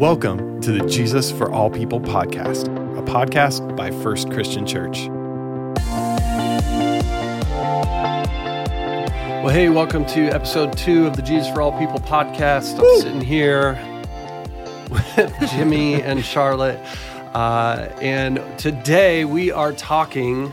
Welcome to the Jesus for All People podcast, a podcast by First Christian Church. Well, hey, welcome to episode two of the Jesus for All People podcast. I'm sitting here with Jimmy and Charlotte. Uh, and today we are talking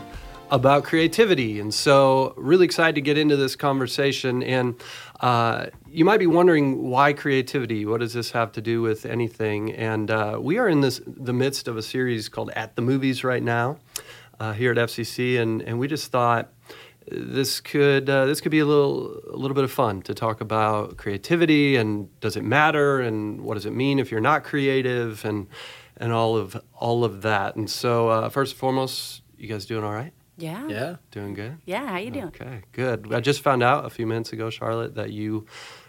about creativity. And so, really excited to get into this conversation. And uh, you might be wondering why creativity? What does this have to do with anything? And uh, we are in this the midst of a series called At the Movies right now uh, here at FCC. And, and we just thought, this could uh, this could be a little a little bit of fun to talk about creativity and does it matter and what does it mean if you're not creative and and all of all of that. And so uh, first and foremost, you guys doing all right? Yeah. Yeah. Doing good. Yeah. How you doing? Okay, good. I just found out a few minutes ago, Charlotte, that you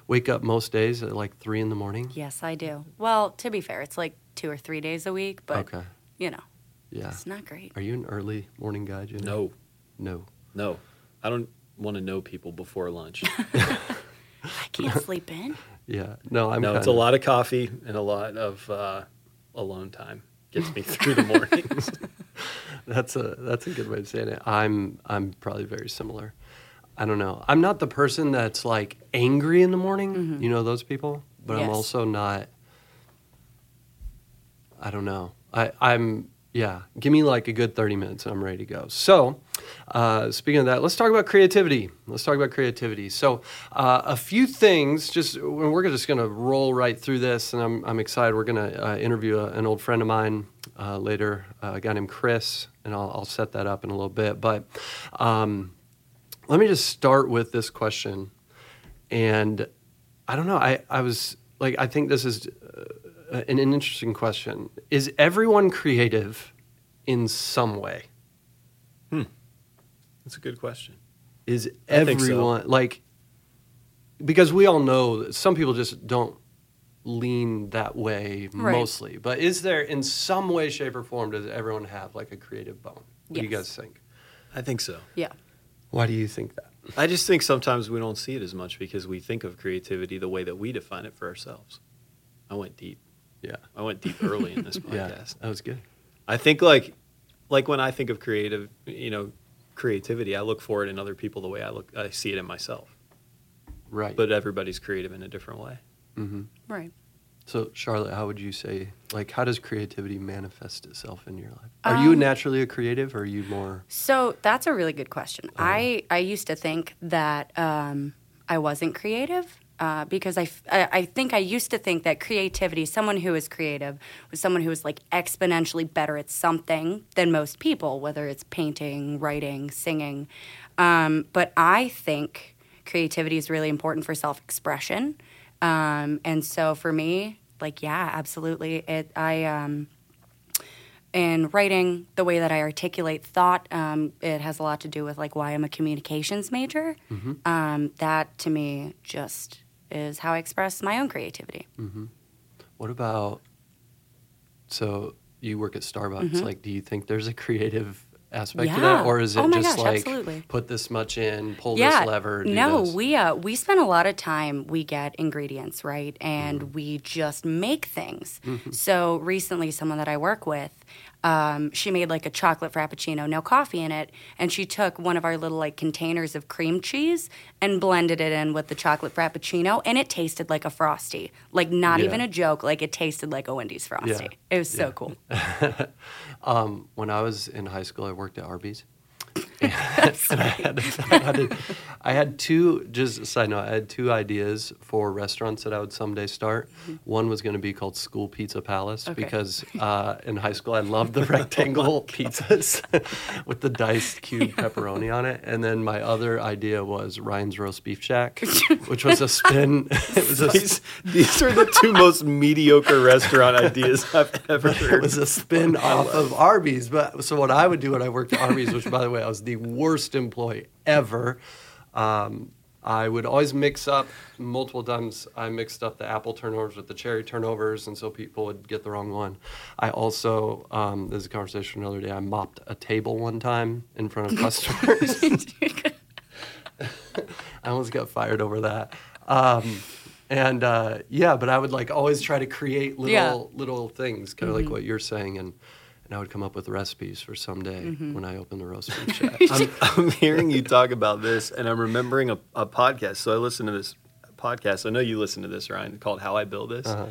wake up most days at like three in the morning. Yes, I do. Well, to be fair, it's like two or three days a week, but Okay. you know, Yeah. it's not great. Are you an early morning guy, Jimmy? No, No. no. I don't want to know people before lunch. I can't sleep in. Yeah. No, I'm. no, it's a lot of coffee and a lot of uh, alone time. Gets me through the mornings. That's a that's a good way of saying it. I'm I'm probably very similar. I don't know. I'm not the person that's like angry in the morning. Mm-hmm. You know those people, but I'm also not. I don't know. I I'm yeah. Give me like a good 30 minutes and I'm ready to go. So, uh, speaking of that, let's talk about creativity. Let's talk about creativity. So, uh, a few things. Just we're just going to roll right through this, and I'm I'm excited. We're going to uh, interview a, an old friend of mine uh, later, uh, a guy named Chris, and I'll, I'll set that up in a little bit. But um, let me just start with this question, and I don't know. I I was like, I think this is uh, an, an interesting question. Is everyone creative in some way? Hmm. That's a good question. Is I think so. everyone like because we all know that some people just don't lean that way Right. mostly. But is there in some way, shape, or form does everyone have like a creative bone? What do you guys think? I think so. Yeah. Why do you think that? I just think sometimes we don't see it as much because we think of creativity the way that we define it for ourselves. I went deep. Yeah. I went deep early in this podcast. Yeah. podcast. That was good. I think like like when I think of creative, you know, creativity, I look for it in other people the way I look I see it in myself. Right. But everybody's creative in a different way. hmm Right. So, Charlotte, how would you say, like, how does creativity manifest itself in your life? Are you Um, naturally a creative or are you more? So that's a really good question. I I used to think that um, I wasn't creative. Uh, because I, f- I think I used to think that creativity, someone who is creative, was someone who was like exponentially better at something than most people, whether it's painting, writing, singing. Um, but I think creativity is really important for self expression. Um, and so for me, like, yeah, absolutely. It, I, um, in writing, the way that I articulate thought, um, it has a lot to do with like why I'm a communications major. Um, that to me just is how I express my own creativity. What about, so you work at Starbucks. Like, do you think there's a creative aspect to that? Mm-hmm. Or is it Oh just gosh, like, absolutely. put this much in, pull yeah, this lever? do no, this? we uh, we spend a lot of time. We get ingredients right, and Mm-hmm. we just make things. So recently, someone that I work with, um, she made like a chocolate frappuccino, no coffee in it, and she took one of our little like containers of cream cheese and blended it in with the chocolate frappuccino, and it tasted like a frosty. Like not Yeah. even a joke. Like it tasted like a Wendy's frosty. Yeah. It was so Yeah. cool. Um, when I was in high school, I worked at Arby's. and I had, I, had, I had two, just side note, I had two ideas for restaurants that I would someday start. One was going to be called School Pizza Palace Okay. because uh, in high school I loved the rectangle pizzas with the diced cube pepperoni on it. And then my other idea was Ryan's Roast Beef Shack, which was a spin. it was a, These, these are the two most mediocre restaurant ideas I've ever heard. it was a spin off of Arby's. But so what I would do when I worked at Arby's, which by the way I was the worst employee ever. Um, I would always mix up multiple times. I mixed up the apple turnovers with the cherry turnovers, and so people would get the wrong one. I also, um, there's a conversation another day. I mopped a table one time in front of customers. I almost got fired over that. Um, and uh, yeah, but I would like always try to create little Yeah. Mm-hmm. little things, kind of like what you're saying, and and I would come up with recipes for someday Mm-hmm. when I open the roast beef shack. I'm, I'm hearing you talk about this, and I'm remembering a, a podcast. So I listened to this podcast. I know you listen to this, Ryan, called "How I Build This," Uh-huh.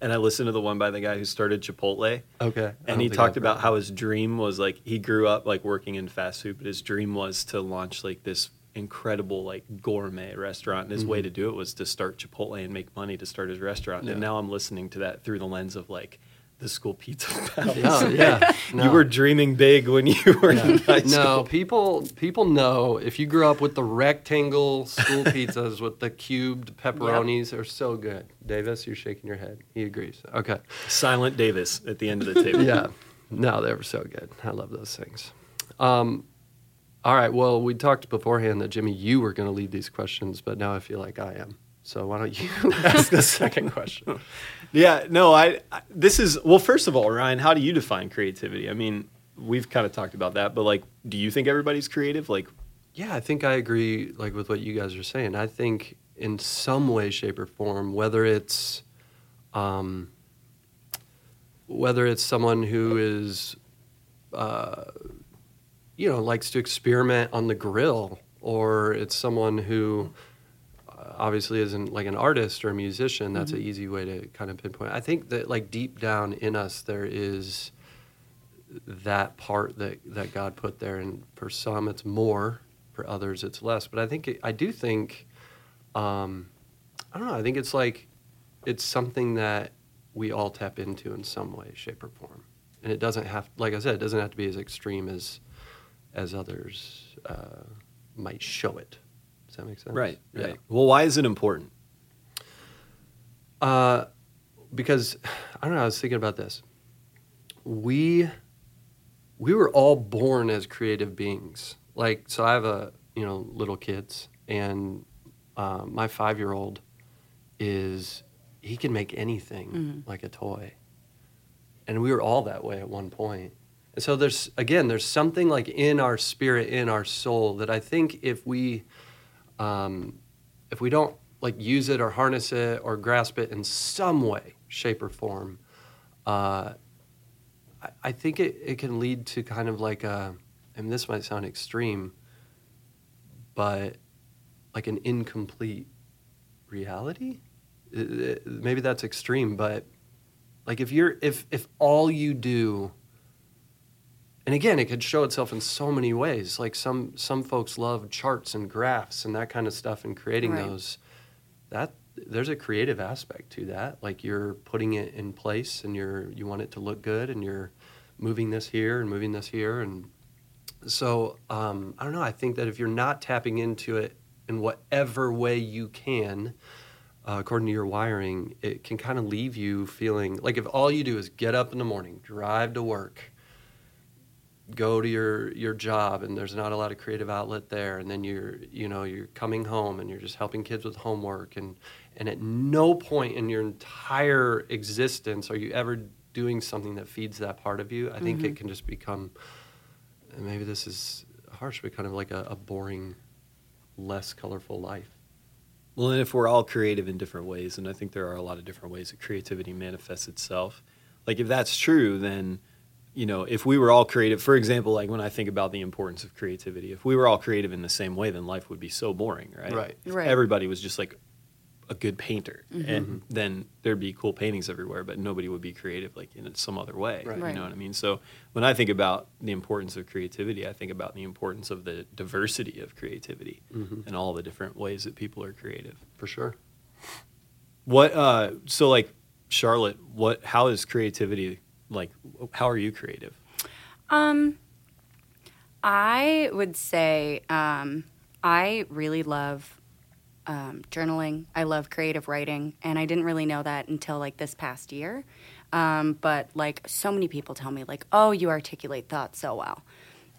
and I listened to the one by the guy who started Chipotle. okay, And he talked about heard how his dream was like he grew up like working in fast food, but his dream was to launch like this incredible like gourmet restaurant. And his way to do it was to start Chipotle and make money to start his restaurant. Yeah. And now I'm listening to that through the lens of like the school pizza palace. Oh yeah, no. You were dreaming big when you were in high school. No, people people know if you grew up with the rectangle school pizzas with the cubed pepperonis, they're so good. Davis, you're shaking your head. He agrees. Okay. Silent Davis at the end of the table. Yeah. No, they were so good. I love those things. Um, all right. Well, we talked beforehand that Jimmy, you were going to lead these questions, but now I feel like I am. So why don't you ask the second question? Yeah, no, I, I this is well, first of all, Ryan, how do you define creativity? I mean, we've kind of talked about that, but like do you think everybody's creative? Like Yeah, I think I agree like with what you guys are saying. I think in some way, shape, or form, whether it's um, whether it's someone who is uh, you know likes to experiment on the grill, or it's someone who uh, obviously isn't like an artist or a musician. That's an easy way to kind of pinpoint. I think that like deep down in us, there is that part that, that God put there. And for some, it's more. For others, it's less. But I think it, I do think, um, I don't know. I think it's like it's something that we all tap into in some way, shape, or form. And it doesn't have, like I said, it doesn't have to be as extreme as as others uh, might show it. Does that make sense? right, Yeah. right. Well, why is it important? Uh, because I don't know. I was thinking about this. We we were all born as creative beings. Like, so I have a you know little kids, and uh, my five year old is he can make anything like a toy, and we were all that way at one point. And so there's again, there's something like in our spirit, in our soul, that I think if we um, if we don't like use it or harness it or grasp it in some way, shape, or form, uh, I, I think it, it can lead to kind of like a, and this might sound extreme, but like an incomplete reality. Uh, uh, Maybe that's extreme, but like if you're if if all you do and again it could show itself in so many ways. Like some some folks love charts and graphs and that kind of stuff and creating Right. those. That there's a creative aspect to that. Like you're putting it in place and you're you want it to look good and you're moving this here and moving this here. And so um, i don't know. I think that if you're not tapping into it in whatever way you can uh, according to your wiring it can kind of leave you feeling like if all you do is get up in the morning drive to work go to your your job and there's not a lot of creative outlet there. And then you're you know you're coming home and you're just helping kids with homework. And and at no point in your entire existence are you ever doing something that feeds that part of you. I think it mm-hmm. can just become and maybe this is harsh but kind of like a, a boring less colorful life. Well, and if we're all creative in different ways, and I think there are a lot of different ways that creativity manifests itself, like if that's true, then, you know, if we were all creative, for example, like when I think about the importance of creativity, if we were all creative in the same way, then life would be so boring, right? Right. If Right. everybody was just like a good painter, mm-hmm. and mm-hmm. then there'd be cool paintings everywhere, but nobody would be creative like in some other way. Right. You know what I mean? So when I think about the importance of creativity, I think about the importance of the diversity of creativity mm-hmm. and all the different ways that people are creative. for sure What uh so like Charlotte, what how is creativity like how are you creative? Um, I would say um, I really love um, journaling. I love creative writing, and I didn't really know that until like this past year. Um, but like so many people tell me, like, "Oh, you articulate thoughts so well."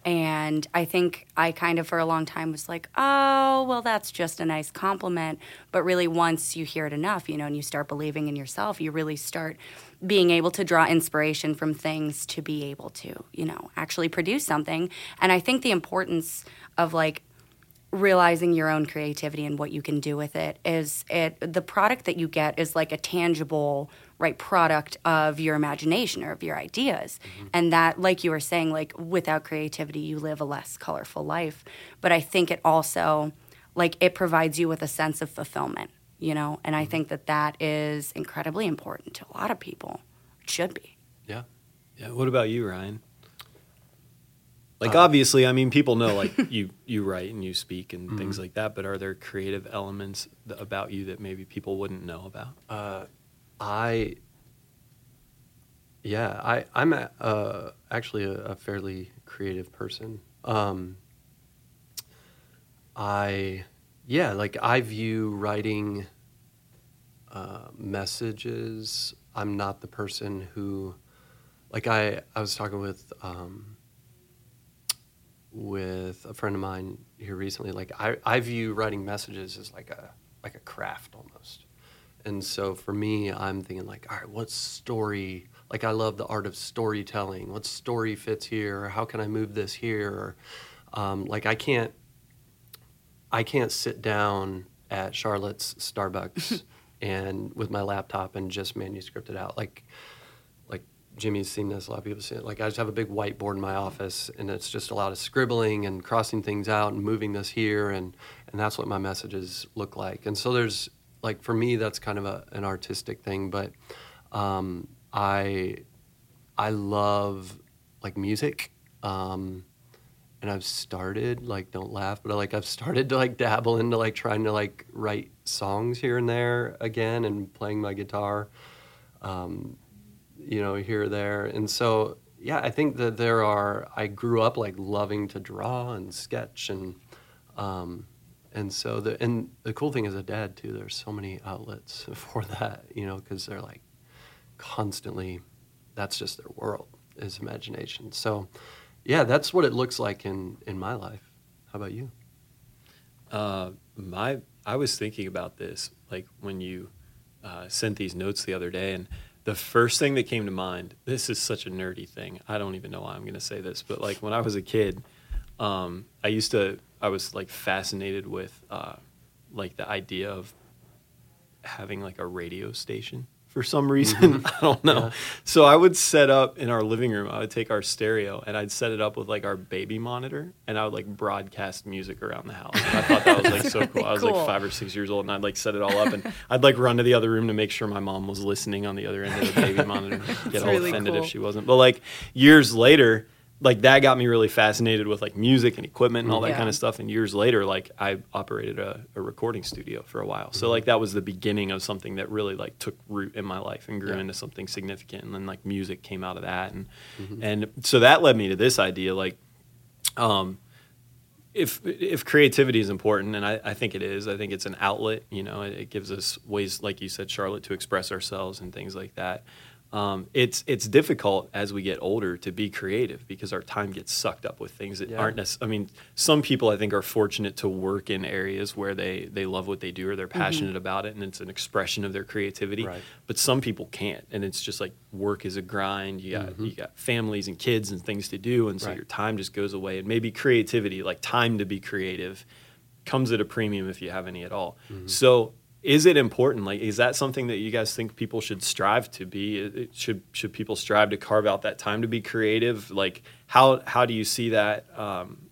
And I think I kind of for a long time was like, oh, well, that's just a nice compliment. But really, once you hear it enough, you know, and you start believing in yourself, you really start being able to draw inspiration from things to be able to, you know, actually produce something. And I think the importance of like realizing your own creativity and what you can do with it is it the product that you get is like a tangible right product of your imagination or of your ideas Mm-hmm. and that like you were saying like without creativity you live a less colorful life but i think it also like it provides you with a sense of fulfillment you know and Mm-hmm. i think that that is incredibly important to a lot of people it should be Yeah. Yeah. What about you, Ryan? Like Uh, obviously, I mean, people know like you you write and you speak and things Mm-hmm. like that. But are there creative elements th- about you that maybe people wouldn't know about? Uh, I, yeah, I, I'm a, uh, actually a, a fairly creative person. Um, I, yeah, like I view writing uh, messages. I'm not the person who, like I, I was talking with, um, with a friend of mine here recently. Like I, I view writing messages as like a, like a craft almost. And so for me, I'm thinking like, all right, what story? Like I love the art of storytelling. What story fits here? Or how can I move this here? Or, um, like I can't, I can't sit down at Charlotte's Starbucks and with my laptop and just manuscript it out. Like, like Jimmy's seen this. A lot of people see it. Like I just have a big whiteboard in my office, and it's just a lot of scribbling and crossing things out and moving this here, and and that's what my messages look like. And so there's like for me, that's kind of a, an artistic thing, but um, I I love like music. Um, and I've started like don't laugh, but like I've started to like dabble into like trying to like write songs here and there again and playing my guitar, um, you know, here or there. And so yeah, I think that there are. I grew up like loving to draw and sketch and um, and so the and the cool thing as a dad too, there's so many outlets for that, you know, because they're like constantly. That's just their world is imagination. So yeah, that's what it looks like in in my life. How about you? Uh, my I was thinking about this like when you uh, sent these notes the other day, and the first thing that came to mind. This is such a nerdy thing. I don't even know why I'm going to say this, but like when I was a kid, um, I used to. I was like fascinated with uh, like the idea of having like a radio station for some reason. Mm-hmm. I don't know. So I would set up in our living room, I would take our stereo and I'd set it up with like our baby monitor and I would like broadcast music around the house. And I thought that was like so cool. I was like five or six years old and I'd like set it all up and I'd like run to the other room to make sure my mom was listening on the other end of the baby monitor. Get all really offended cool. if she wasn't. But like years later, like that got me really fascinated with like music and equipment and all that Yeah. kind of stuff. And years later, like I operated a, a recording studio for a while. So like that was the beginning of something that really like took root in my life and grew Yeah. into something significant. And then like music came out of that. And and so that led me to this idea, like um if if creativity is important, and I, I think it is, I think it's an outlet. You know, it, it gives us ways, like you said, Charlotte, to express ourselves and things like that. Um, it's it's difficult as we get older to be creative because our time gets sucked up with things that Yeah. aren't. Nec- I mean, some people I think are fortunate to work in areas where they they love what they do or they're mm-hmm. passionate about it, and it's an expression of their creativity. Right. But some people can't, and it's just like work is a grind. You got mm-hmm. you got families and kids and things to do, and so Right. your time just goes away. And maybe creativity, like time to be creative, comes at a premium if you have any at all. Mm-hmm. So is it important? Like, is that something that you guys think people should strive to be? It- Should should people strive to carve out that time to be creative? Like, how how do you see that? Um,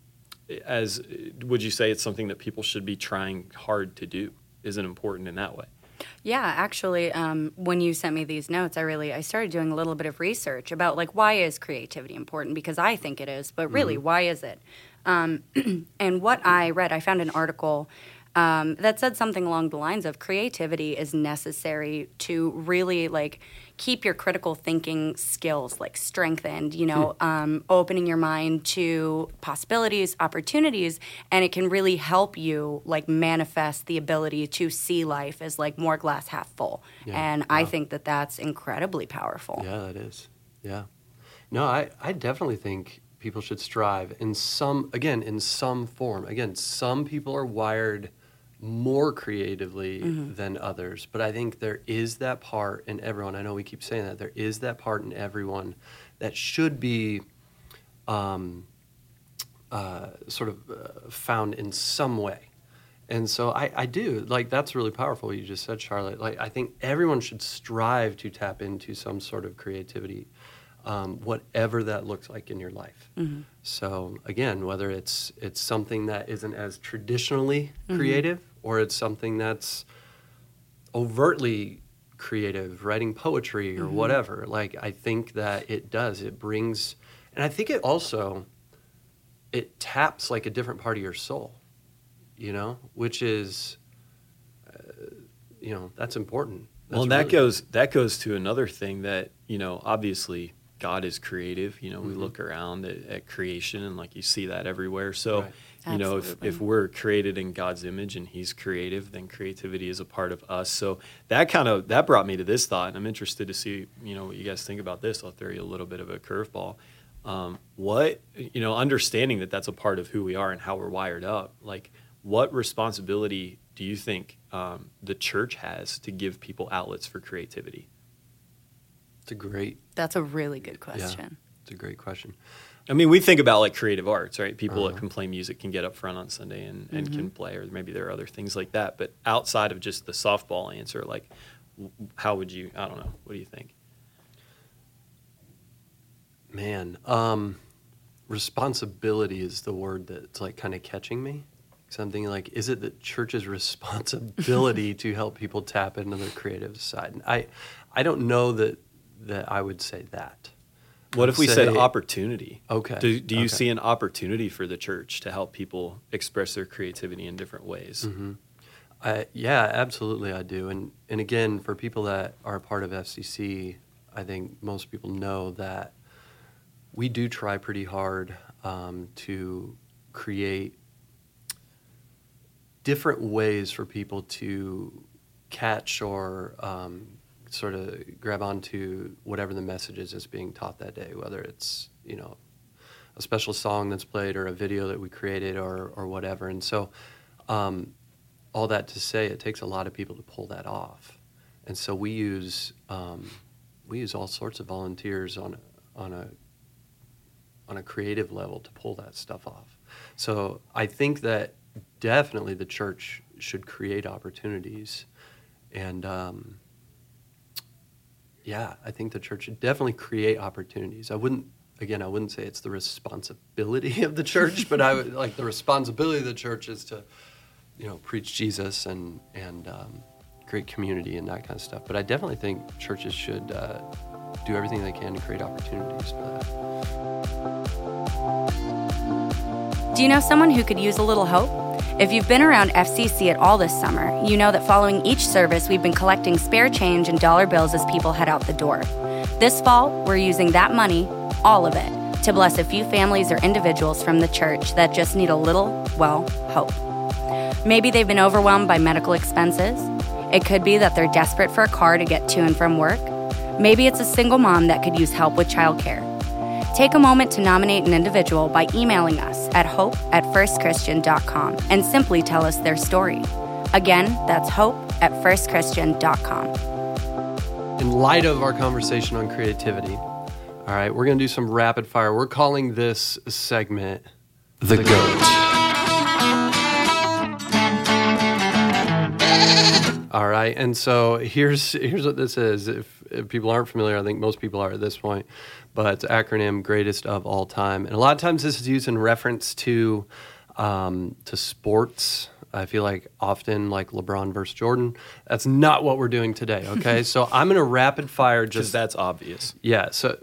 as would you say it's something that people should be trying hard to do? Is it important in that way? Yeah, actually, um, when you sent me these notes, I really I started doing a little bit of research about like why is creativity important because I think it is, but really, why is it? Um, and what I read, I found an article um, that said something along the lines of creativity is necessary to really like keep your critical thinking skills like strengthened you know um, opening your mind to possibilities opportunities and it can really help you like manifest the ability to see life as like more glass half full Yeah. and i think that that's incredibly powerful Yeah, that is. Yeah. No, I, I definitely think people should strive in some, again, in some form. Again, some people are wired more creatively than others, but I think there is that part in everyone. I know we keep saying that. There is that part in everyone that should be um, uh, sort of uh, found in some way. And so I, I do like that's really powerful. What you just said, Charlotte. Like I think everyone should strive to tap into some sort of creativity, um, whatever that looks like in your life. So again, whether it's it's something that isn't as traditionally creative, or it's something that's overtly creative, writing poetry or whatever. Like I think that it does. It brings, and I think it also it taps like a different part of your soul, you know, which is, uh, you know, that's important. well, That's and that goes that goes to another thing that you know. Obviously, God is creative. You know, we look around at, at creation, and like you see that everywhere. So, Right. You know, if if we're created in God's image and He's creative, then creativity is a part of us. So that kind of that brought me to this thought, and I'm interested to see you know what you guys think about this. I'll throw you a little bit of a curveball. Um, what you know, understanding that that's a part of who we are and how we're wired up. Like, what responsibility do you think um, the church has to give people outlets for creativity? It's a great, That's a really good question. it's a great question. I mean, we think about like creative arts, right? People Uh-huh. that can play music can get up front on Sunday and, and Mm-hmm. can play, or maybe there are other things like that. But outside of just the softball answer, like, how would you? I don't know. What do you think? Man, um, responsibility is the word that's like kind of catching me. Something like, is it the church's responsibility to help people tap into their creative side? And I, I don't know that that I would say that. What if we said opportunity? Okay, Do, do you okay. see an opportunity for the church to help people express their creativity in different ways? Mm-hmm. I, yeah, absolutely, I do. And and again, for people that are part of FCC, I think most people know that we do try pretty hard um, to create different ways for people to catch or um, sort of grab onto whatever the message is that's being taught that day, whether it's you know a special song that's played or a video that we created or or whatever. And so, um, all that to say, it takes a lot of people to pull that off. And so we use um, we use all sorts of volunteers on on a on a creative level to pull that stuff off. So I think that definitely the church should create opportunities, and um, yeah, I think the church should definitely create opportunities. I wouldn't again, I wouldn't say it's the responsibility of the church, but I would like the responsibility of the church is to you know preach Jesus and and um, create community and that kind of stuff. But I definitely think churches should. Uh, do everything they can to create opportunities for that. Do you know someone who could use a little hope? If you've been around FCC at all this summer, you know that following each service, we've been collecting spare change and dollar bills as people head out the door. This fall, we're using that money, all of it, to bless a few families or individuals from the church that just need a little, well, hope. Maybe they've been overwhelmed by medical expenses. It could be that they're desperate for a car to get to and from work. Maybe it's a single mom that could use help with childcare. Take a moment to nominate an individual by emailing us at hope at firstchristian.com and simply tell us their story. Again, that's hope at firstchristian.com. in light of our conversation on creativity, all right, we're going to do some rapid fire. We're calling this segment The, Goat. All right, and so here's here's what this is. If, if people aren't familiar, I think most people are at this point, but it's acronym greatest of all time. And a lot of times this is used in reference to um, to sports. I feel like often like LeBron versus Jordan. That's not what we're doing today. Okay, so I'm gonna rapid fire just Because that's obvious. yeah. So,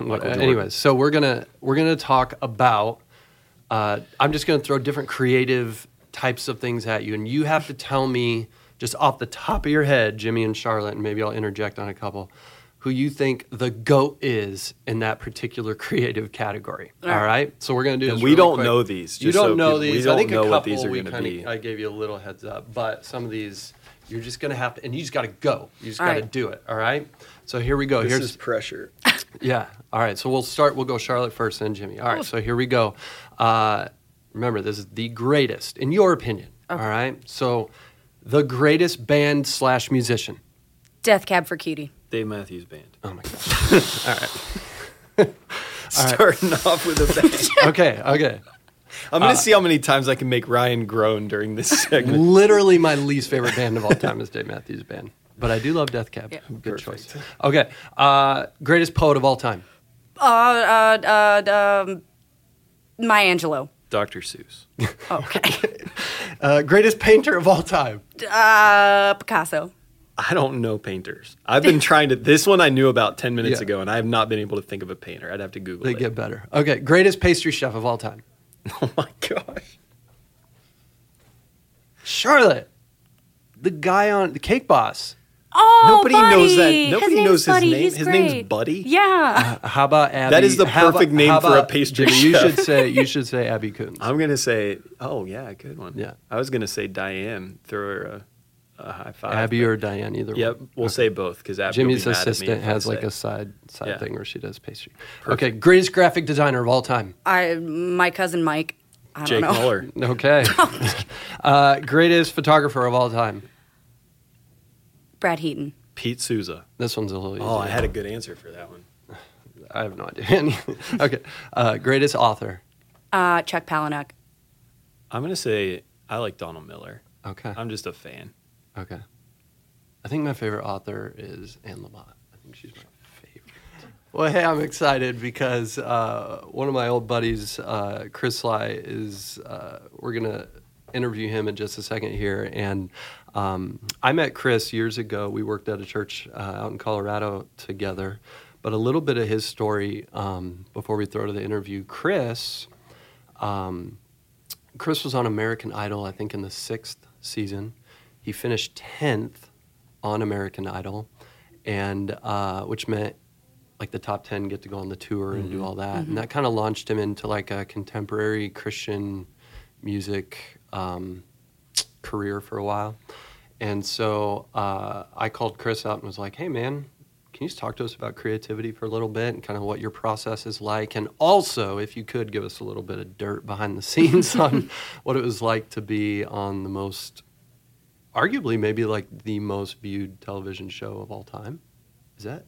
anyways, so we're gonna we're gonna talk about. Uh, I'm just gonna throw different creative types of things at you, and you have to tell me just off the top of your head, Jimmy and Charlotte, and maybe I'll interject on a couple, who you think the goat is in that particular creative category. All All right. right. So we're gonna do. And this we really don't quick. know these, You don't so know people- we these. I don't think a couple what these are we gonna kinda- be. I gave you a little heads up, but some of these you're just gonna have to, and you just got to go. You just got to right. do it. All right. So here we go. This Here's is pressure. yeah. All right. So we'll start. We'll go Charlotte first, then Jimmy. All right. So here we go. Uh, remember, this is the greatest, in your opinion. All right. So the greatest band slash musician. Death Cab for Cutie. Dave Matthews Band. Oh my god! All right. Starting off with a bang. Okay. Okay. I'm gonna see how many times I can make Ryan groan during this segment. Literally, my least favorite band of all time is Dave Matthews Band, but I do love Death Cab. Yeah. Good choice. Okay, uh, greatest poet of all time. Uh, uh, uh, um, Maya Angelou. Dr. Seuss. Okay. Uh, greatest painter of all time. uh, Picasso. I don't know painters. I've been trying to. This one I knew about ten minutes Yeah. ago, and I have not been able to think of a painter. I'd have to Google They it. get better. Okay, greatest pastry chef of all time. oh my gosh. Charlotte, the guy on the Cake Boss. Oh, Nobody knows that- nobody name's knows his name. He's His name's. Buddy? Yeah. How about Abby? That is the how perfect about- name how for a pastry Jimmy, You should say you should say Abby Coons. I'm gonna say. Oh yeah, good one. Yeah. I was gonna say Diane. Throw her a, a high five. Abby but- or Diane, either Yep, one. we'll Okay. say both because Abby. will Jimmy's be mad at me assistant has like a side side Yeah. thing where she does pastry. Okay, greatest graphic designer of all time. I, my cousin Mike. I Jake don't know. Muller. Okay. uh, greatest photographer of all time. Brad Heaton. Pete Souza. This one's a little easier. Oh, I had a good answer for that one. I have no idea. okay. Uh, greatest author. Uh, Chuck Palahniuk. I'm gonna say I like Donald Miller. Okay. I'm just a fan. Okay. I think my favorite author is Anne Lamott. I think she's my favorite. Well, hey, I'm excited because uh, one of my old buddies, uh, Chris Sligh, is. Uh, we're gonna interview him in just a second here, and um, I met Chris years ago. We worked at a church uh, out in Colorado together. But a little bit of his story um, before we throw to the interview. Chris. Um, Chris was on American Idol, I think, in the sixth season. He finished tenth on American Idol, and uh, which meant like the top ten get to go on the tour and do all that, and that kind of launched him into like a contemporary Christian music um, career for a while. And so uh, I called Chris out and was like, "Hey, man." Can you just talk to us about creativity for a little bit and kind of what your process is like? And also, if you could give us a little bit of dirt behind the scenes on what it was like to be on the most, arguably, maybe like the most viewed television show of all time. Is that?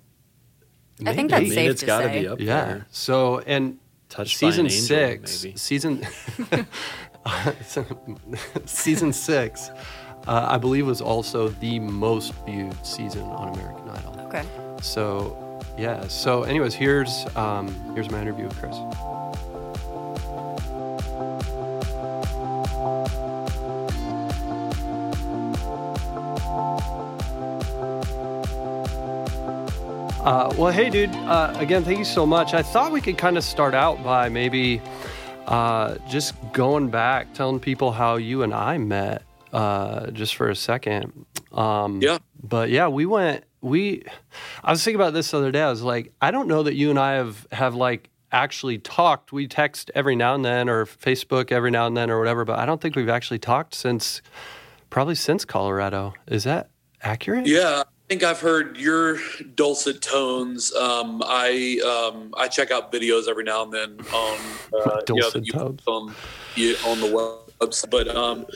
I think I that's mean, safe it's to gotta say. be up Yeah. there. So, and Touched by an season angel, six, maybe. season, season six, uh, I believe was also the most viewed season on American Idol. Okay. So, yeah. So, anyways, here's um, here's my interview with Chris. Uh, well, hey, dude. Uh, again, thank you so much. I thought we could kind of start out by maybe uh, just going back, telling people how you and I met, uh, just for a second. Um, Yeah. But yeah, we went. We. I was thinking about this the other day. I was like, I don't know that you and I have have like actually talked. We text every now and then, or Facebook every now and then, or whatever. But I don't think we've actually talked since probably since Colorado. Is that accurate? Yeah, think I've heard your dulcet tones. Um, I um, I check out videos every now and then on uh, you know, Dulcet you tones. on you, on the website. But um,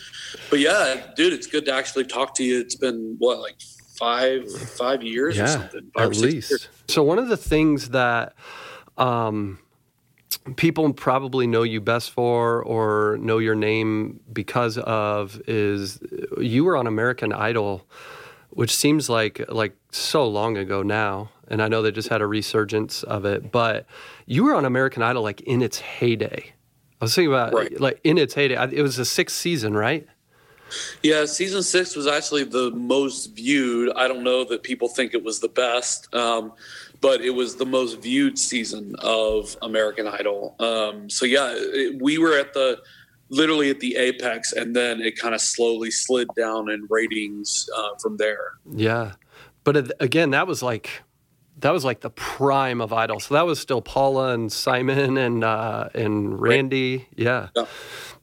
but yeah, dude, it's good to actually talk to you. It's been what like five five years or something. Five or at least. years. So one of the things that um, people probably know you best for, or know your name because of, is you were on American Idol, which seems like like so long ago now. And I know they just had a resurgence of it, but you were on American Idol like in its heyday. I was thinking about Right. like in its heyday. It was the sixth season, right? Yeah, season six was actually the most viewed. I don't know that people think it was the best, um, but it was the most viewed season of American Idol. Um, so yeah, it, we were at the literally at the apex, and then it kind of slowly slid down in ratings uh, from there. Yeah, but again, that was like that was like the prime of Idol. So that was still Paula and Simon and uh, and Randy. Yeah, Yeah.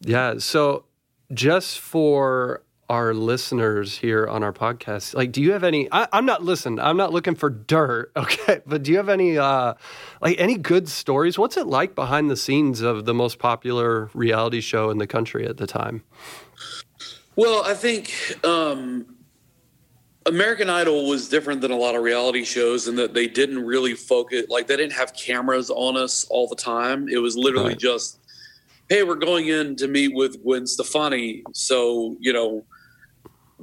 yeah. So just for our listeners here on our podcast, like, do you have any? I, I'm not listen. I'm not looking for dirt. Okay, but do you have any uh, like any good stories? What's it like behind the scenes of the most popular reality show in the country at the time? Well, I think um, American Idol was different than a lot of reality shows in that they didn't really focus, like, they didn't have cameras on us all the time. It was literally Right. just hey, we're going in to meet with Gwen Stefani, so you know,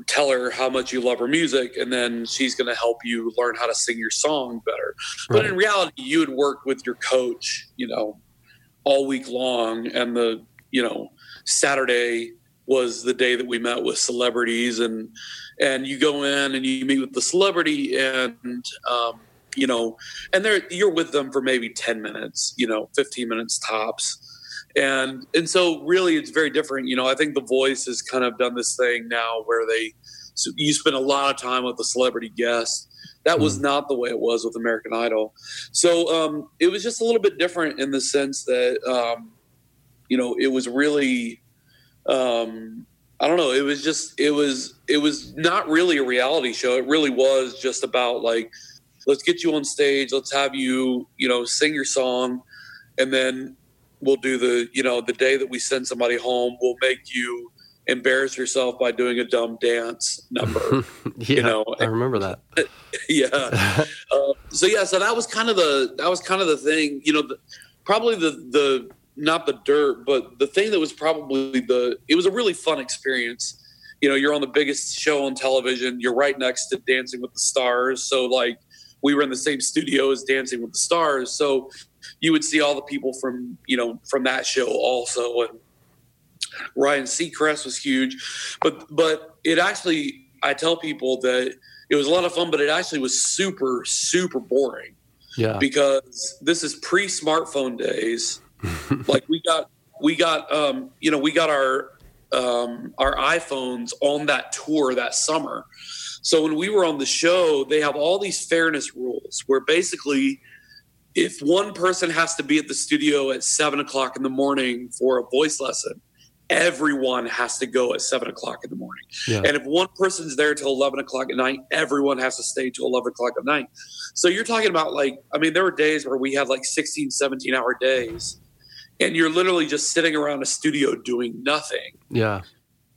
tell her how much you love her music, and then she's going to help you learn how to sing your song better. But in reality, you would work with your coach, you know, all week long, and the you know Saturday was the day that we met with celebrities and and you go in and you meet with the celebrity and um, you know and they're you're with them for maybe 10 minutes you know 15 minutes tops and and so really it's very different you know i think the voice has kind of done this thing now where they so you spend a lot of time with the celebrity guest that was Mm. not the way it was with american idol. So um, it was just a little bit different in the sense that um, you know it was really um, i don't know it was just it was it was not really a reality show. It really was just about like let's get you on stage let's have you you know sing your song and then we'll do the you know the day that we send somebody home we'll make you embarrass yourself by doing a dumb dance number yeah, know, I remember that. yeah. Uh, so yeah so that was kind of the that was kind of the thing you know the, probably the the not the dirt but the thing that was probably the it was a really fun experience. You know you're on the biggest show on television you're right next to dancing with the stars so like we were in the same studio as dancing with the stars so you would see all the people from you know from that show also and ryan seacrest was huge but but it actually i tell people that it was a lot of fun but it actually was super super boring Yeah. because this is pre-smartphone days. like we got we got um, you know we got our um, our iPhones on that tour that summer. So when we were on the show, they have all these fairness rules where basically if one person has to be at the studio at seven o'clock in the morning for a voice lesson, everyone has to go at seven o'clock in the morning. Yeah. And if one person's there till 11 o'clock at night, everyone has to stay till 11 o'clock at night. So you're talking about like, I mean, there were days where we had like 16, 17 hour days, and you're literally just sitting around a studio doing nothing. Yeah.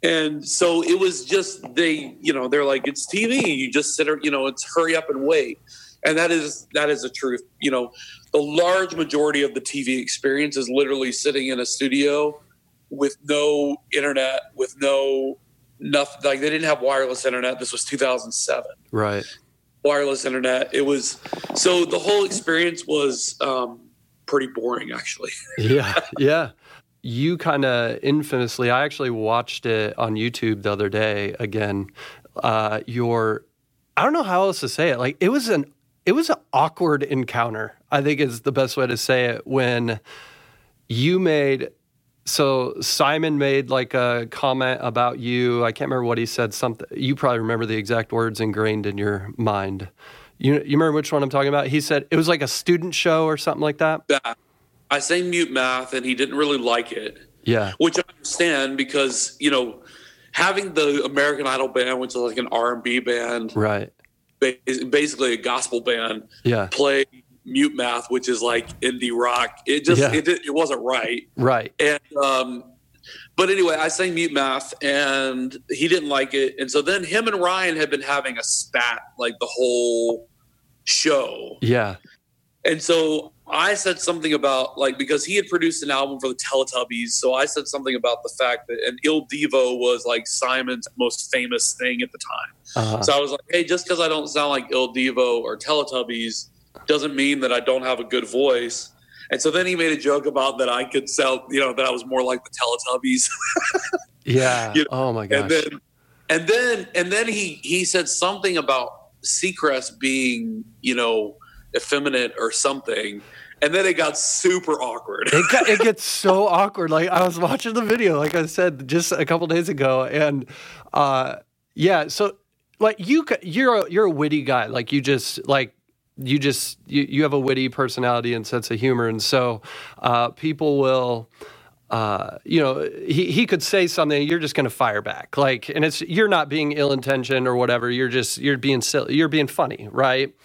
And so it was just, they, you know, they're like, it's TV. You just sit, you know, it's hurry up and wait. And that is, that is the truth. You know, the large majority of the TV experience is literally sitting in a studio with no internet, with no nothing. Like they didn't have wireless internet. This was 2007 Right. wireless internet. It was so the whole experience was um, pretty boring, actually. yeah, yeah. You kind of infamously, I actually watched it on YouTube the other day again. Uh, your, I don't know how else to say it. Like it was an, it was an awkward encounter. I think is the best way to say it. When you made, so Simon made like a comment about you. I can't remember what he said. Something you probably remember the exact words ingrained in your mind. You, you remember which one I'm talking about? He said it was like a student show or something like that. Yeah. I sang Mutemath, and he didn't really like it, Yeah. which I understand because you know having the American Idol band, which is like an R and B band, Right. Basically a gospel band, Yeah. play Mutemath, which is like indie rock. It just Yeah. it, it wasn't right. Right. And um, but anyway, I sang Mutemath, and he didn't like it. And so then him and Ryan had been having a spat like the whole show. Yeah. And so I said something about like because he had produced an album for the Teletubbies, so I said something about the fact that and Il Divo was like Simon's most famous thing at the time. Uh, So I was like, hey, just because I don't sound like Il Divo or Teletubbies doesn't mean that I don't have a good voice. And so then he made a joke about that I could sound, you know, that I was more like the Teletubbies. yeah. You know, oh my gosh. and then, and then, and then he he said something about Seacrest being, you know, effeminate or something. And then it got super awkward. it, got, it gets so awkward. Like I was watching the video, like I said just a couple days ago, and uh, yeah. So like you, you're a, you're a witty guy. Like you just like you just you, you have a witty personality and sense of humor, and so uh, people will. Uh, you know, he, he could say something, you're just going to fire back. Like, and it's, you're not being ill intentioned or whatever. You're just, you're being silly, you're being funny. Right.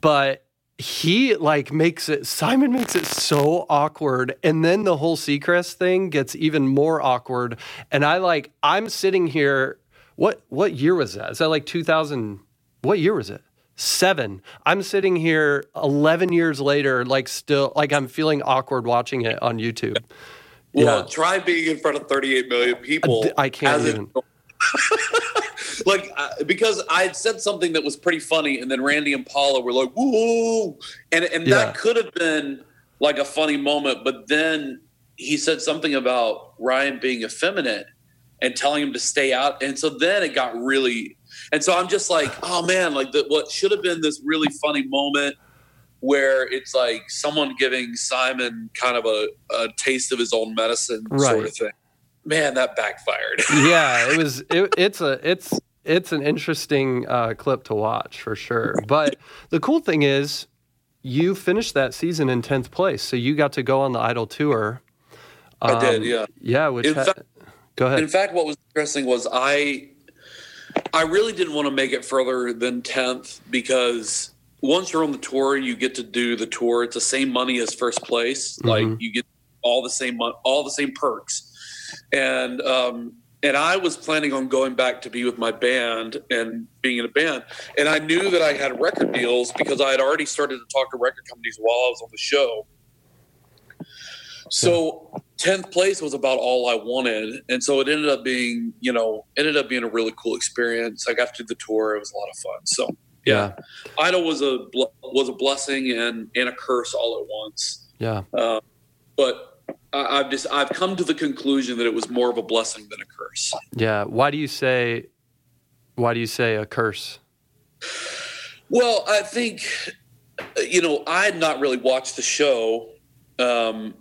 But he like makes it, Simon makes it so awkward. And then the whole Seacrest thing gets even more awkward. And I like, I'm sitting here, what, what year was that? Is that like 2000? What year was it? Seven. I'm sitting here 11 years later, like still, like I'm feeling awkward watching it on YouTube. Well, Yeah. try being in front of 38 million people. I can't as even. like uh, because I had said something that was pretty funny, and then Randy and Paula were like, "Woo!" and and Yeah. that could have been like a funny moment, but then he said something about Ryan being effeminate and telling him to stay out, and so then it got really, and so I'm just like, oh man, like the, what should have been this really funny moment. Where it's like someone giving Simon kind of a, a taste of his own medicine sort of thing. Man, that backfired. yeah, it was. It, it's a. It's it's an interesting uh, clip to watch for sure. But the cool thing is, you finished that season in tenth place, so you got to go on the Idol tour. I did, Um, yeah. Yeah, which ha- fact- go ahead. In fact, what was interesting was I I really didn't want to make it further than 10th because once you're on the tour, you get to do the tour. It's the same money as first place. Like you get all the same all the same perks. And um and I was planning on going back to be with my band and being in a band. And I knew that I had record deals because I had already started to talk to record companies while I was on the show. So 10th place was about all I wanted. And so it ended up being, you know, ended up being a really cool experience. I got to do the tour. It was a lot of fun. So yeah, Idol was a, was a blessing and, and a curse all at once. yeah, Uh, but I've just, I've come to the conclusion that it was more of a blessing than a curse. yeah. Why do you say? Why do you say a curse? Well, I think, you know, I had not really watched the show. Um,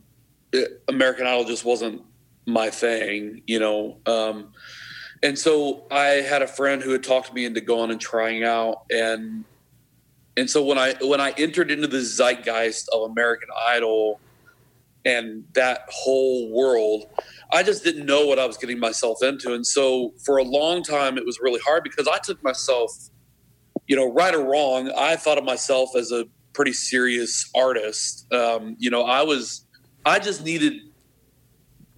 American Idol just wasn't my thing, you know. Um, and so I had a friend who had talked me into going and trying out, and and so when I when I entered into the zeitgeist of American Idol and that whole world, I just didn't know what I was getting myself into, and so for a long time it was really hard because I took myself you know, right or wrong, I thought of myself as a pretty serious artist. Um, you know, I was, I just needed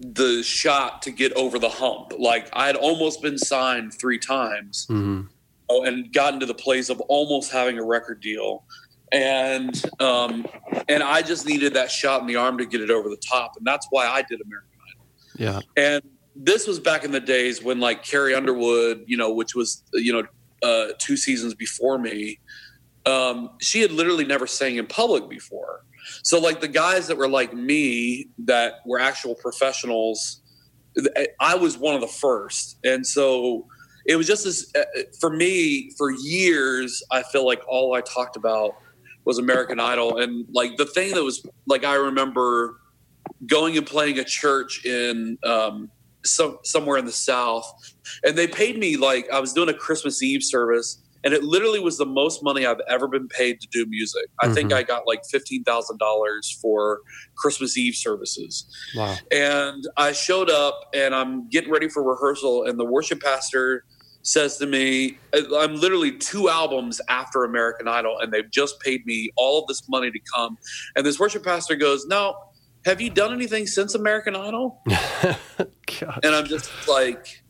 the shot to get over the hump. Like I had almost been signed three times hmm oh, and gotten to the place of almost having a record deal. And um, and I just needed that shot in the arm to get it over the top, and that's why I did American Idol. Yeah, and this was back in the days when like Carrie Underwood, you know, which was you know uh, two seasons before me, um, she had literally never sang in public before. So like the guys that were like me that were actual professionals, I was one of the first, and so it was just this uh, for me for years. I feel like all I talked about was American Idol, and like the thing that was like I remember going and playing a church in um, some somewhere in the south, and they paid me like I was doing a Christmas Eve service, and it literally was the most money I've ever been paid to do music. I think Mhm. I got like fifteen thousand dollars for Christmas Eve services, wow. and I showed up and I'm getting ready for rehearsal, and the worship pastor says to me, I'm literally two albums after American Idol, and they've just paid me all of this money to come. And this worship pastor goes, No, have you done anything since American Idol? And I'm just like,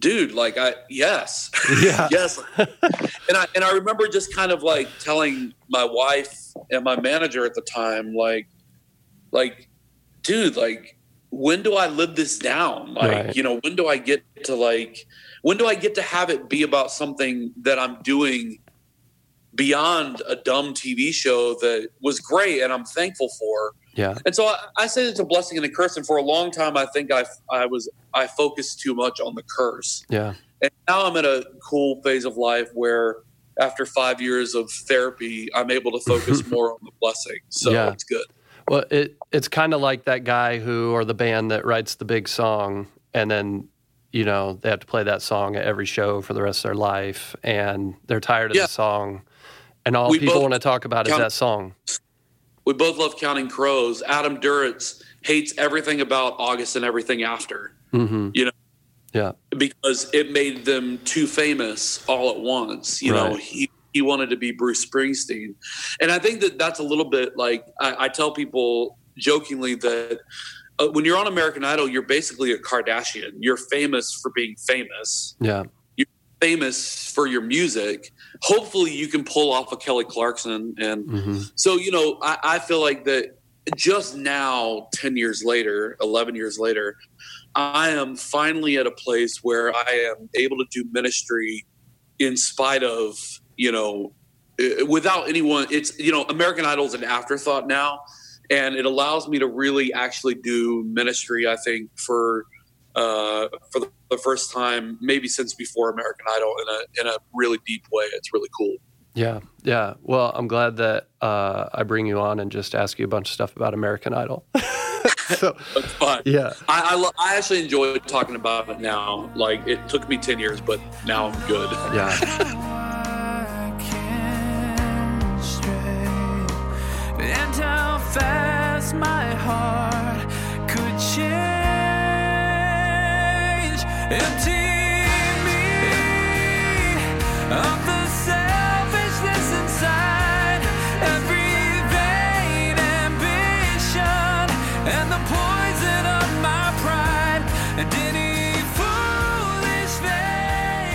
dude, like I yes. Yeah. yes. And I and I remember just kind of like telling my wife and my manager at the time, like, like, dude, like, when do I live this down? Like, Right. you know, when do I get to like when do I get to have it be about something that I'm doing beyond a dumb TV show that was great and I'm thankful for? Yeah. And so I, I say it's a blessing and a curse. And for a long time, I think I, I was I focused too much on the curse. Yeah. And now I'm in a cool phase of life where after five years of therapy, I'm able to focus more on the blessing. So Yeah. it's good. Well, it it's kind of like that guy who or the band that writes the big song and then you know they have to play that song at every show for the rest of their life and they're tired of Yeah. the song and all We people want to talk about is that song. We both love Counting Crows. Adam Duritz hates everything about August and everything after hmm You know. Yeah. because it made them too famous all at once. You know, he he wanted to be Bruce Springsteen, and I think that that's a little bit like I, I tell people jokingly that uh, when you're on American Idol, you're basically a Kardashian. You're famous for being famous, Yeah. You're famous for your music. Hopefully, you can pull off a Kelly Clarkson, and hmm so you know, I, I feel like that just now, 10 years later, 11 years later, I am finally at a place where I am able to do ministry in spite of, you know, without anyone. It's, you know, American Idol is an afterthought now. And it allows me to really actually do ministry, I think, for uh, for the first time, maybe since before American Idol, in a in a really deep way. It's really cool. Yeah, yeah. Well, I'm glad that uh, I bring you on and just ask you a bunch of stuff about American Idol. so, That's fine. Yeah, I, I, I actually enjoy talking about it now. Like it took me ten years, but now I'm good. Yeah. fast my heart could change. Empty me of the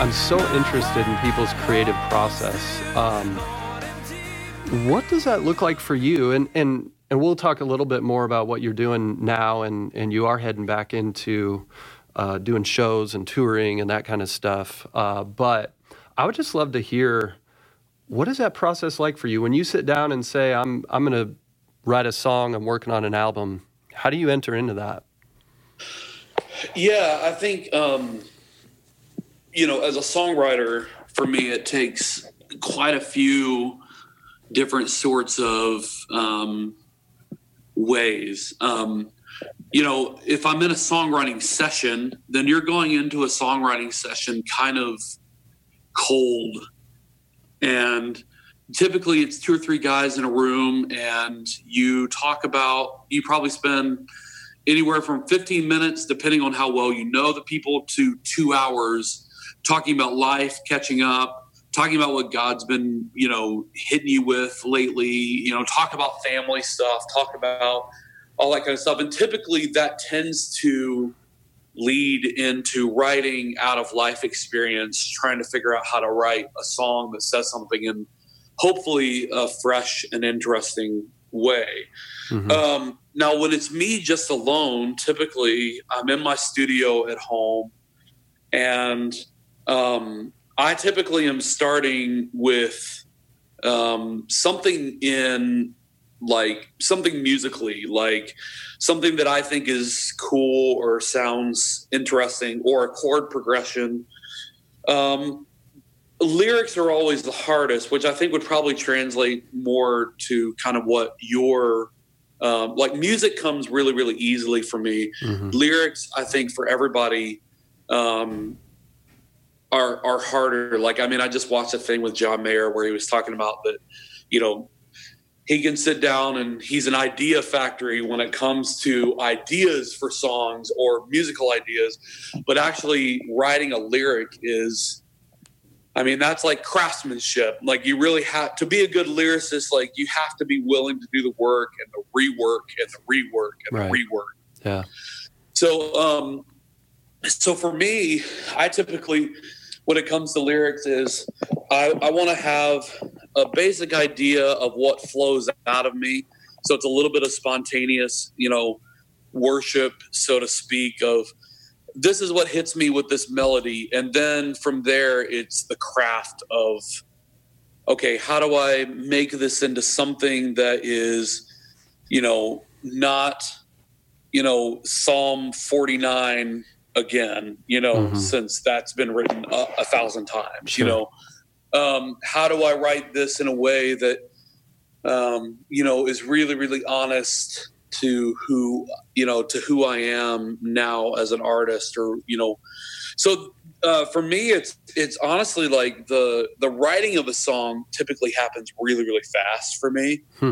I'm so interested in people's creative process. Um, what does that look like for you? And and and we'll talk a little bit more about what you're doing now, and and you are heading back into uh, doing shows and touring and that kind of stuff. Uh, but I would just love to hear what is that process like for you when you sit down and say, "I'm I'm going to write a song. I'm working on an album." How do you enter into that? Yeah, I think. Um you know, as a songwriter, for me, it takes quite a few different sorts of um, ways. Um, you know, if I'm in a songwriting session, then you're going into a songwriting session kind of cold. And typically it's two or three guys in a room, and you talk about, you probably spend anywhere from 15 minutes, depending on how well you know the people, to two hours talking about life, catching up, talking about what God's been, you know, hitting you with lately, you know, talk about family stuff, talk about all that kind of stuff. And typically that tends to lead into writing out of life experience, trying to figure out how to write a song that says something in hopefully a fresh and interesting way. Mm-hmm. Um, now, when it's me just alone, typically I'm in my studio at home and um, I typically am starting with um, something in like something musically, like something that I think is cool or sounds interesting, or a chord progression. Um, lyrics are always the hardest, which I think would probably translate more to kind of what your um, like music comes really, really easily for me. Mm-hmm. Lyrics, I think, for everybody um, are are harder. Like I mean, I just watched a thing with John Mayer where he was talking about that, you know, he can sit down and he's an idea factory when it comes to ideas for songs or musical ideas, but actually writing a lyric is I mean, that's like craftsmanship. Like you really have to be a good lyricist, like you have to be willing to do the work and the rework and the rework and right. the rework. Yeah. So um so for me, I typically when it comes to lyrics is I, I want to have a basic idea of what flows out of me. So it's a little bit of spontaneous, you know, worship, so to speak, of this is what hits me with this melody. And then from there, it's the craft of, okay, how do I make this into something that is, you know, not, you know, Psalm 49 again, you know, mm-hmm. since that's been written a, a thousand times, sure. you know. Um, how do I write this in a way that, um, you know, is really, really honest to who, you know, to who I am now as an artist or, you know, so uh, for me, it's, it's honestly like the, the writing of a song typically happens really, really fast for me. Hmm.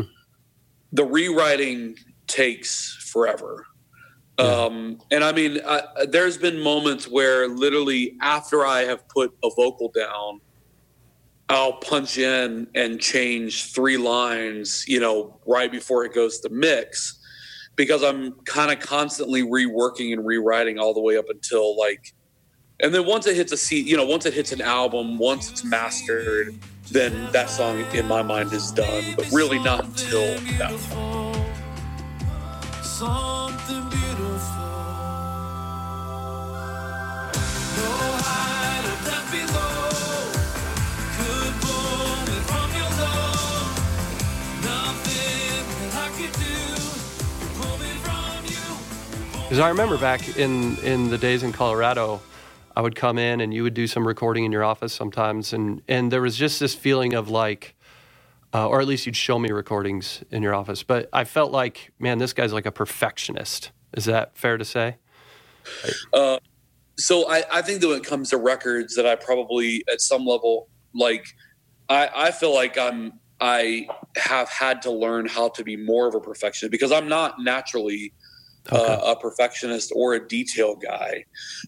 The rewriting takes forever. Um, and I mean, I, there's been moments where literally after I have put a vocal down, I'll punch in and change three lines, you know, right before it goes to mix because I'm kind of constantly reworking and rewriting all the way up until like, and then once it hits a seat, you know, once it hits an album, once it's mastered, then that song in my mind is done, but really not until that. something Because I remember back in in the days in Colorado, I would come in and you would do some recording in your office sometimes, and and there was just this feeling of like, uh, or at least you'd show me recordings in your office. But I felt like, man, this guy's like a perfectionist. Is that fair to say? so I, I think that when it comes to records that I probably at some level like I, I feel like I'm I have had to learn how to be more of a perfectionist because I'm not naturally uh, a perfectionist or a detail guy.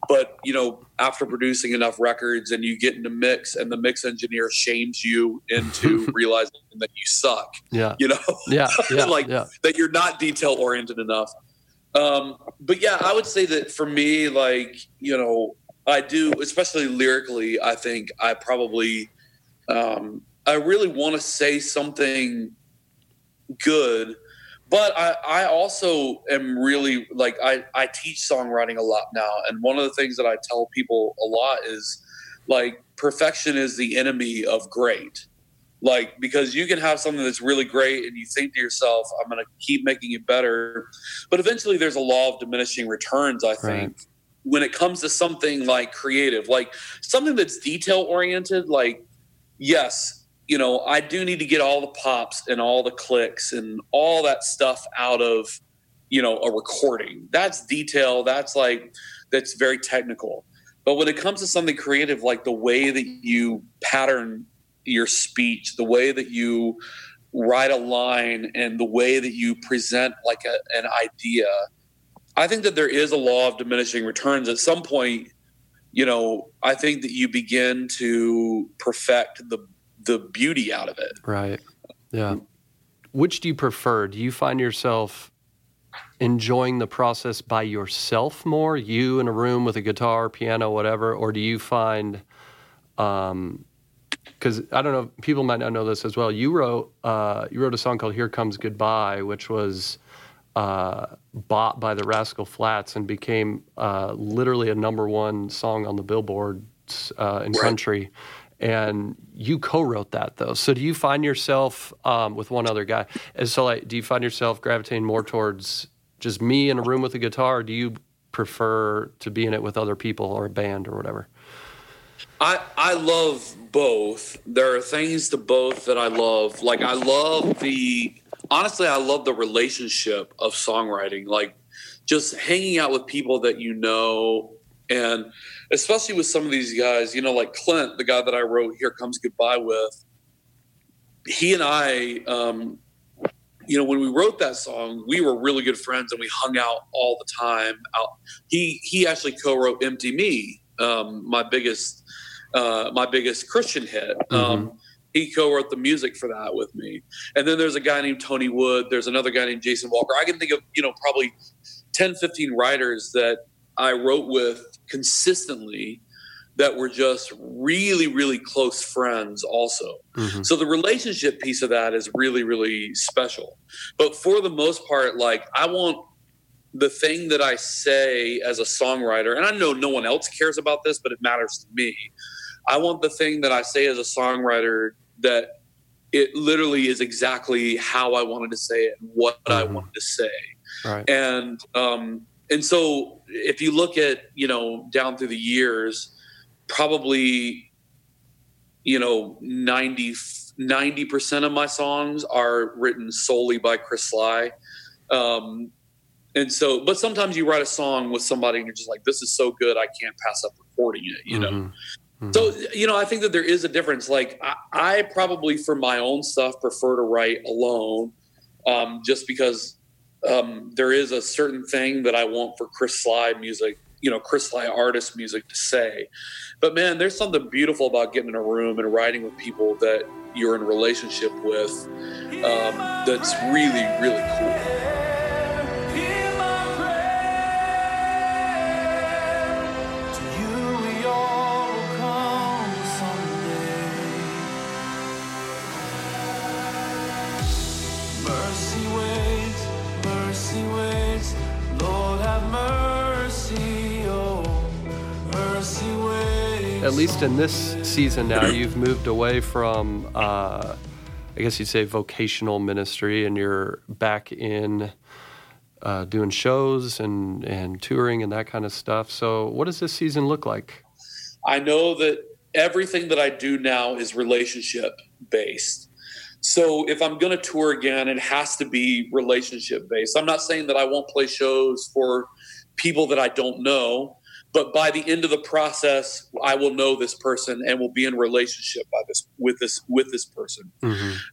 But you know, after producing enough records and you get into mix and the mix engineer shames you into realizing that you suck. Yeah. You know? Yeah. Yeah. like yeah. that you're not detail oriented enough. Um, but yeah, I would say that for me, like, you know, I do, especially lyrically, I think I probably, um, I really want to say something good, but I, I also am really like, I, I teach songwriting a lot now. And one of the things that I tell people a lot is like, perfection is the enemy of great. Like because you can have something that's really great and you think to yourself i'm going to keep making it better. But eventually there's a law of diminishing returns i think when it comes to something like creative. Like something that's detail oriented like yes you know i do need to get all the pops and all the clicks and all that stuff out of you know a recording that's detail that's like that's very technical but when it comes to something creative like the way that you pattern your speech, the way that you write a line, and the way that you present like a, an idea. I think that there is a law of diminishing returns. At some point, you know, I think that you begin to perfect the the beauty out of it. Right. Yeah. Which do you prefer? Do you find yourself enjoying the process by yourself more, you in a room with a guitar, piano, whatever, or do you find um because I don't know, people might not know this as well. You wrote uh, you wrote a song called "Here Comes Goodbye," which was uh, bought by the Rascal Flatts and became uh, literally a number one song on the Billboards uh, in Right. country. And you co-wrote that though. So do you find yourself um, with one other guy? And so like, do you find yourself gravitating more towards just me in a room with a guitar? Do you prefer to be in it with other people or a band or whatever? I I love both. There are things to both that I love. Like I love the honestly, I love the relationship of songwriting. Like just hanging out with people that you know, and especially with some of these guys, you know, like Clint, the guy that I wrote "Here Comes Goodbye" with. He and I, um, you know, when we wrote that song, we were really good friends, and we hung out all the time. Out, he he actually co-wrote "Empty Me," um, my biggest uh, my biggest Christian hit. Um, he co-wrote the music for that with me. And then there's a guy named Tony Wood. There's another guy named Jason Walker. I can think of, you know, probably 10, 15 writers that I wrote with consistently that were just really, really close friends also. So the relationship piece of that is really, really special. But for the most part, like I want the thing that I say as a songwriter, and I know no one else cares about this, but it matters to me. I want the thing that I say as a songwriter that it literally is exactly how I wanted to say it and what I wanted to say. Right. And um, and so if you look at you know down through the years, probably you know 90 percent of my songs are written solely by Chris Sligh. Um, and so, but sometimes you write a song with somebody and you're just like, this is so good, I can't pass up recording it, you know? Mm-hmm. So, you know, I think that there is a difference. Like, I, I probably, for my own stuff, prefer to write alone um, just because um, there is a certain thing that I want for Chris Sligh music, you know, Chris Sligh artist music to say. But man, there's something beautiful about getting in a room and writing with people that you're in relationship with um, that's really, really cool. Hear my mercy waits. Lord, have mercy. Oh, mercy waits. At least in this season now, you've moved away from, uh, I guess you'd say, vocational ministry, and you're back in. Uh, doing shows and, and touring and that kind of stuff. So, what does this season look like? I know that everything that I do now is relationship based. So if I'm going to tour again, it has to be relationship based. I'm not saying that I won't play shows for people that I don't know, but by the end of the process, I will know this person and will be in relationship by this with this with this person.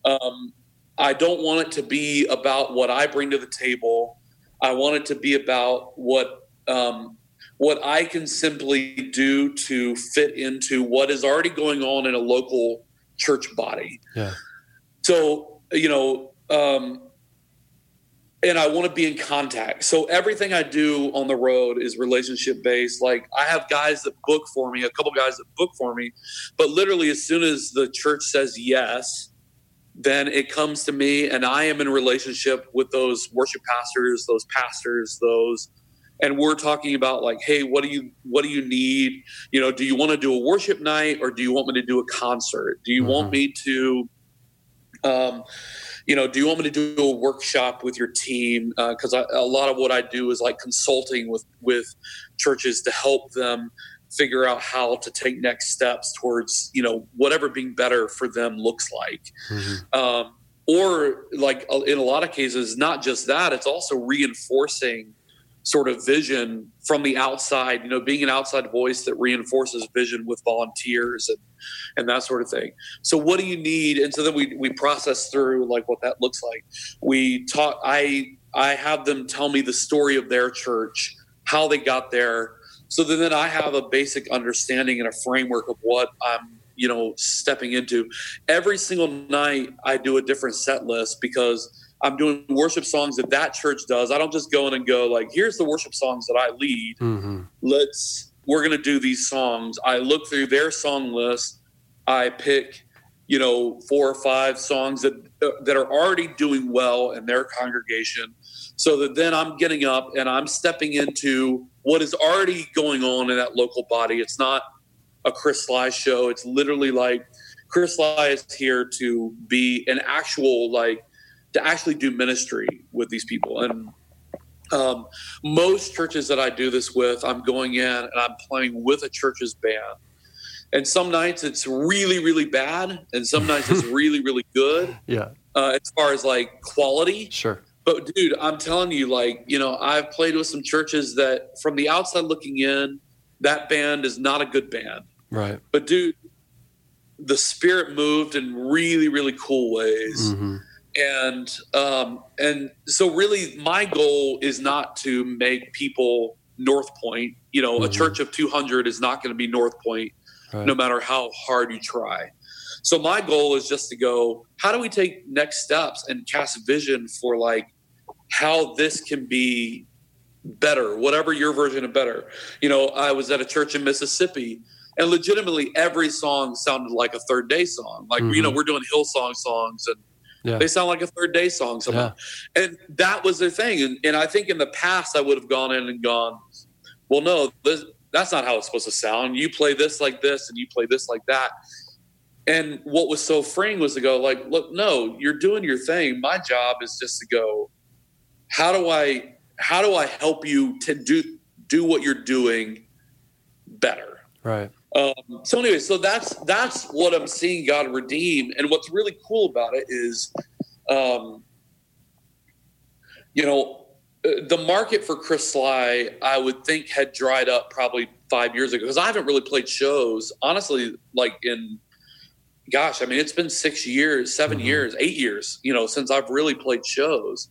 Um, I don't want it to be about what I bring to the table. I want it to be about what um, what I can simply do to fit into what is already going on in a local church body. Yeah. So, you know, um, and I want to be in contact. So everything I do on the road is relationship based. Like I have guys that book for me, a couple guys that book for me, but literally as soon as the church says yes, then it comes to me and I am in relationship with those worship pastors, those pastors, those and we're talking about like hey what do you what do you need you know do you want to do a worship night or do you want me to do a concert do you want me to um, you know, do you want me to do a workshop with your team? Because I a lot of what I do is like consulting with with churches to help them figure out how to take next steps towards you know whatever being better for them looks like. Um, or like uh, in a lot of cases, not just that; it's also reinforcing sort of vision from the outside. You know, being an outside voice that reinforces vision with volunteers and and that sort of thing. So what do you need? And so then we we process through like what that looks like. We talk I I have them tell me the story of their church, how they got there. So then, then I have a basic understanding and a framework of what I'm, you know, stepping into. Every single night I do a different set list because I'm doing worship songs that that church does. I don't just go in and go like, here's the worship songs that I lead. Mm-hmm. let's we're going to do these songs. I look through their song list. I pick you know four or five songs that that are already doing well in their congregation so that then i'm getting up and i'm stepping into what is already going on in that local body. It's not a chris sligh show. It's literally like chris sligh is here to be an actual like to actually do ministry with these people and um, most churches that I do this with, I'm going in and I'm playing with a church's band. And some nights it's really, really bad, and some nights it's really, really good Yeah. uh, as far as like quality. Sure. But dude, I'm telling you, like, you know, I've played with some churches that from the outside looking in, that band is not a good band. Right. But dude, the spirit moved in really, really cool ways hmm and um, and so really my goal is not to make people north point you know a Mhm. church of 200 is not going to be north point Right. no matter how hard you try so my goal is just to go how do we take next steps and cast vision for like how this can be better whatever your version of better you know i was at a church in mississippi and legitimately every song sounded like a third day song like you know Mhm. we're doing hillsong songs and Yeah. they sound like a third day song somehow. And that was their thing. And, and I think in the past, I would have gone in and gone, well, no, this, that's not how it's supposed to sound. You play this like this and you play this like that. And what was so freeing was to go, like, look, no, you're doing your thing. My job is just to go, how do I how do I help you to do do what you're doing better? Right. Um, so anyway, so that's that's what I'm seeing God redeem, and what's really cool about it is, um, you know, uh, the market for Chris Sligh, I would think had dried up probably five years ago because I haven't really played shows honestly, like in, gosh, I mean it's been six years, 7 Mhm. years, eight years, you know, since I've really played shows.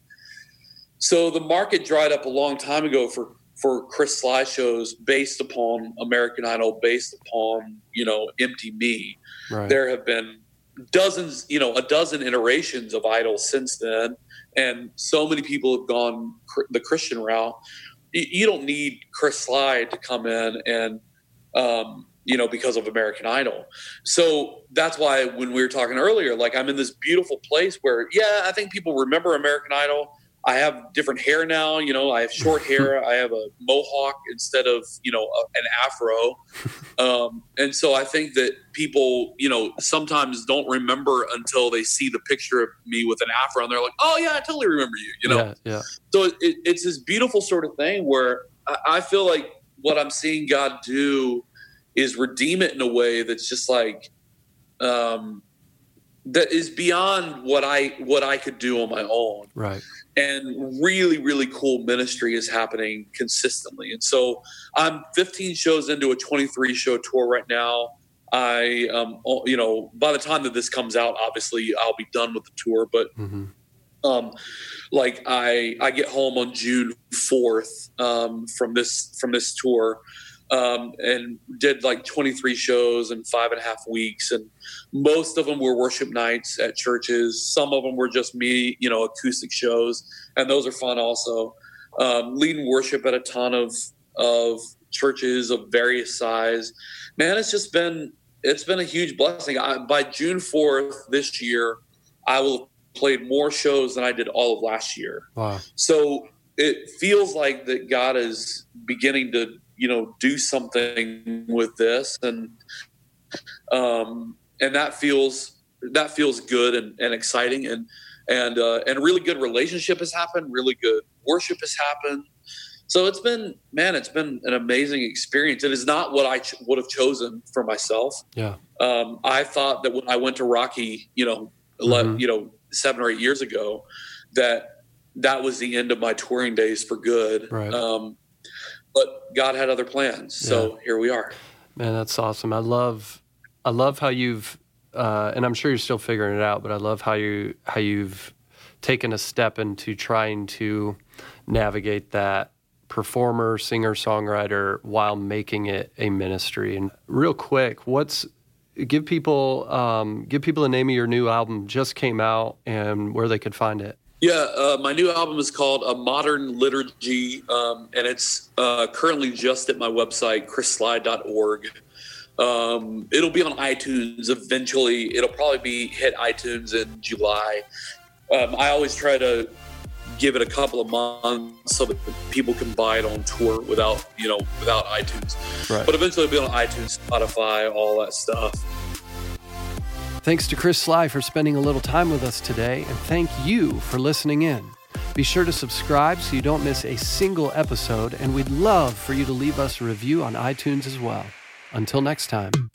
So the market dried up a long time ago for for Chris Sligh shows based upon American Idol, based upon you know Empty Me. Right. There have been dozens, you know, a dozen iterations of Idol since then, and so many people have gone cr- the Christian route. You, you don't need Chris Sligh to come in and. Um, you know, because of American Idol. So that's why when we were talking earlier, like I'm in this beautiful place where, yeah, I think people remember American Idol, I have different hair now. You know, I have short hair. I have a mohawk instead of you know a, an afro. Um, and so I think that people, you know, sometimes don't remember until they see the picture of me with an afro, and they're like, "Oh yeah, I totally remember you." You know, yeah, yeah, so it, it's this beautiful sort of thing where I, I feel like what I'm seeing God do is redeem it in a way that's just like um, that is beyond what I what I could do on my own right. And really really cool ministry is happening consistently. And so i'm 15 shows into a 23 show tour right now. I um you know by the time that this comes out obviously i'll be done with the tour but hmm um like i i get home on june 4th um from this from this tour um and did like 23 shows in five and a half weeks. And most of them were worship nights at churches. Some of them were just me you know acoustic shows. And those are fun also. Um, leading worship at a ton of of churches of various size. Man it's just been it's been a huge blessing. I, by june 4th this year i will have played more shows than i did all of last year. Wow. so it feels like that god is beginning to you know do something with this and um and that feels that feels good and, and exciting and and uh, and really good relationship has happened really good worship has happened so it's been man it's been an amazing experience it is not what i ch- would have chosen for myself Yeah. um, I thought that when I went to Rocky, you know, Mhm. you know, seven or eight years ago, that that was the end of my touring days for good. Right. Um, but God had other plans, so here we are. Man, that's awesome. I love, I love how you've, uh, and I'm sure you're still figuring it out, but I love how you how you've taken a step into trying to navigate that performer, singer, songwriter while making it a ministry. And real quick, what's give people um, give people the name of your new album just came out and where they could find it. Yeah, uh, my new album is called A Modern Liturgy, um, and it's uh, currently just at my website, chrissligh.org. Um, it'll be on iTunes eventually. It'll probably be hit iTunes in July. Um, I always try to give it a couple of months so that people can buy it on tour without, you know, without iTunes. Right. But eventually it'll be on iTunes, Spotify, all that stuff. Thanks to Chris Sligh for spending a little time with us today, and thank you for listening in. Be sure to subscribe so you don't miss a single episode, and we'd love for you to leave us a review on iTunes as well. Until next time.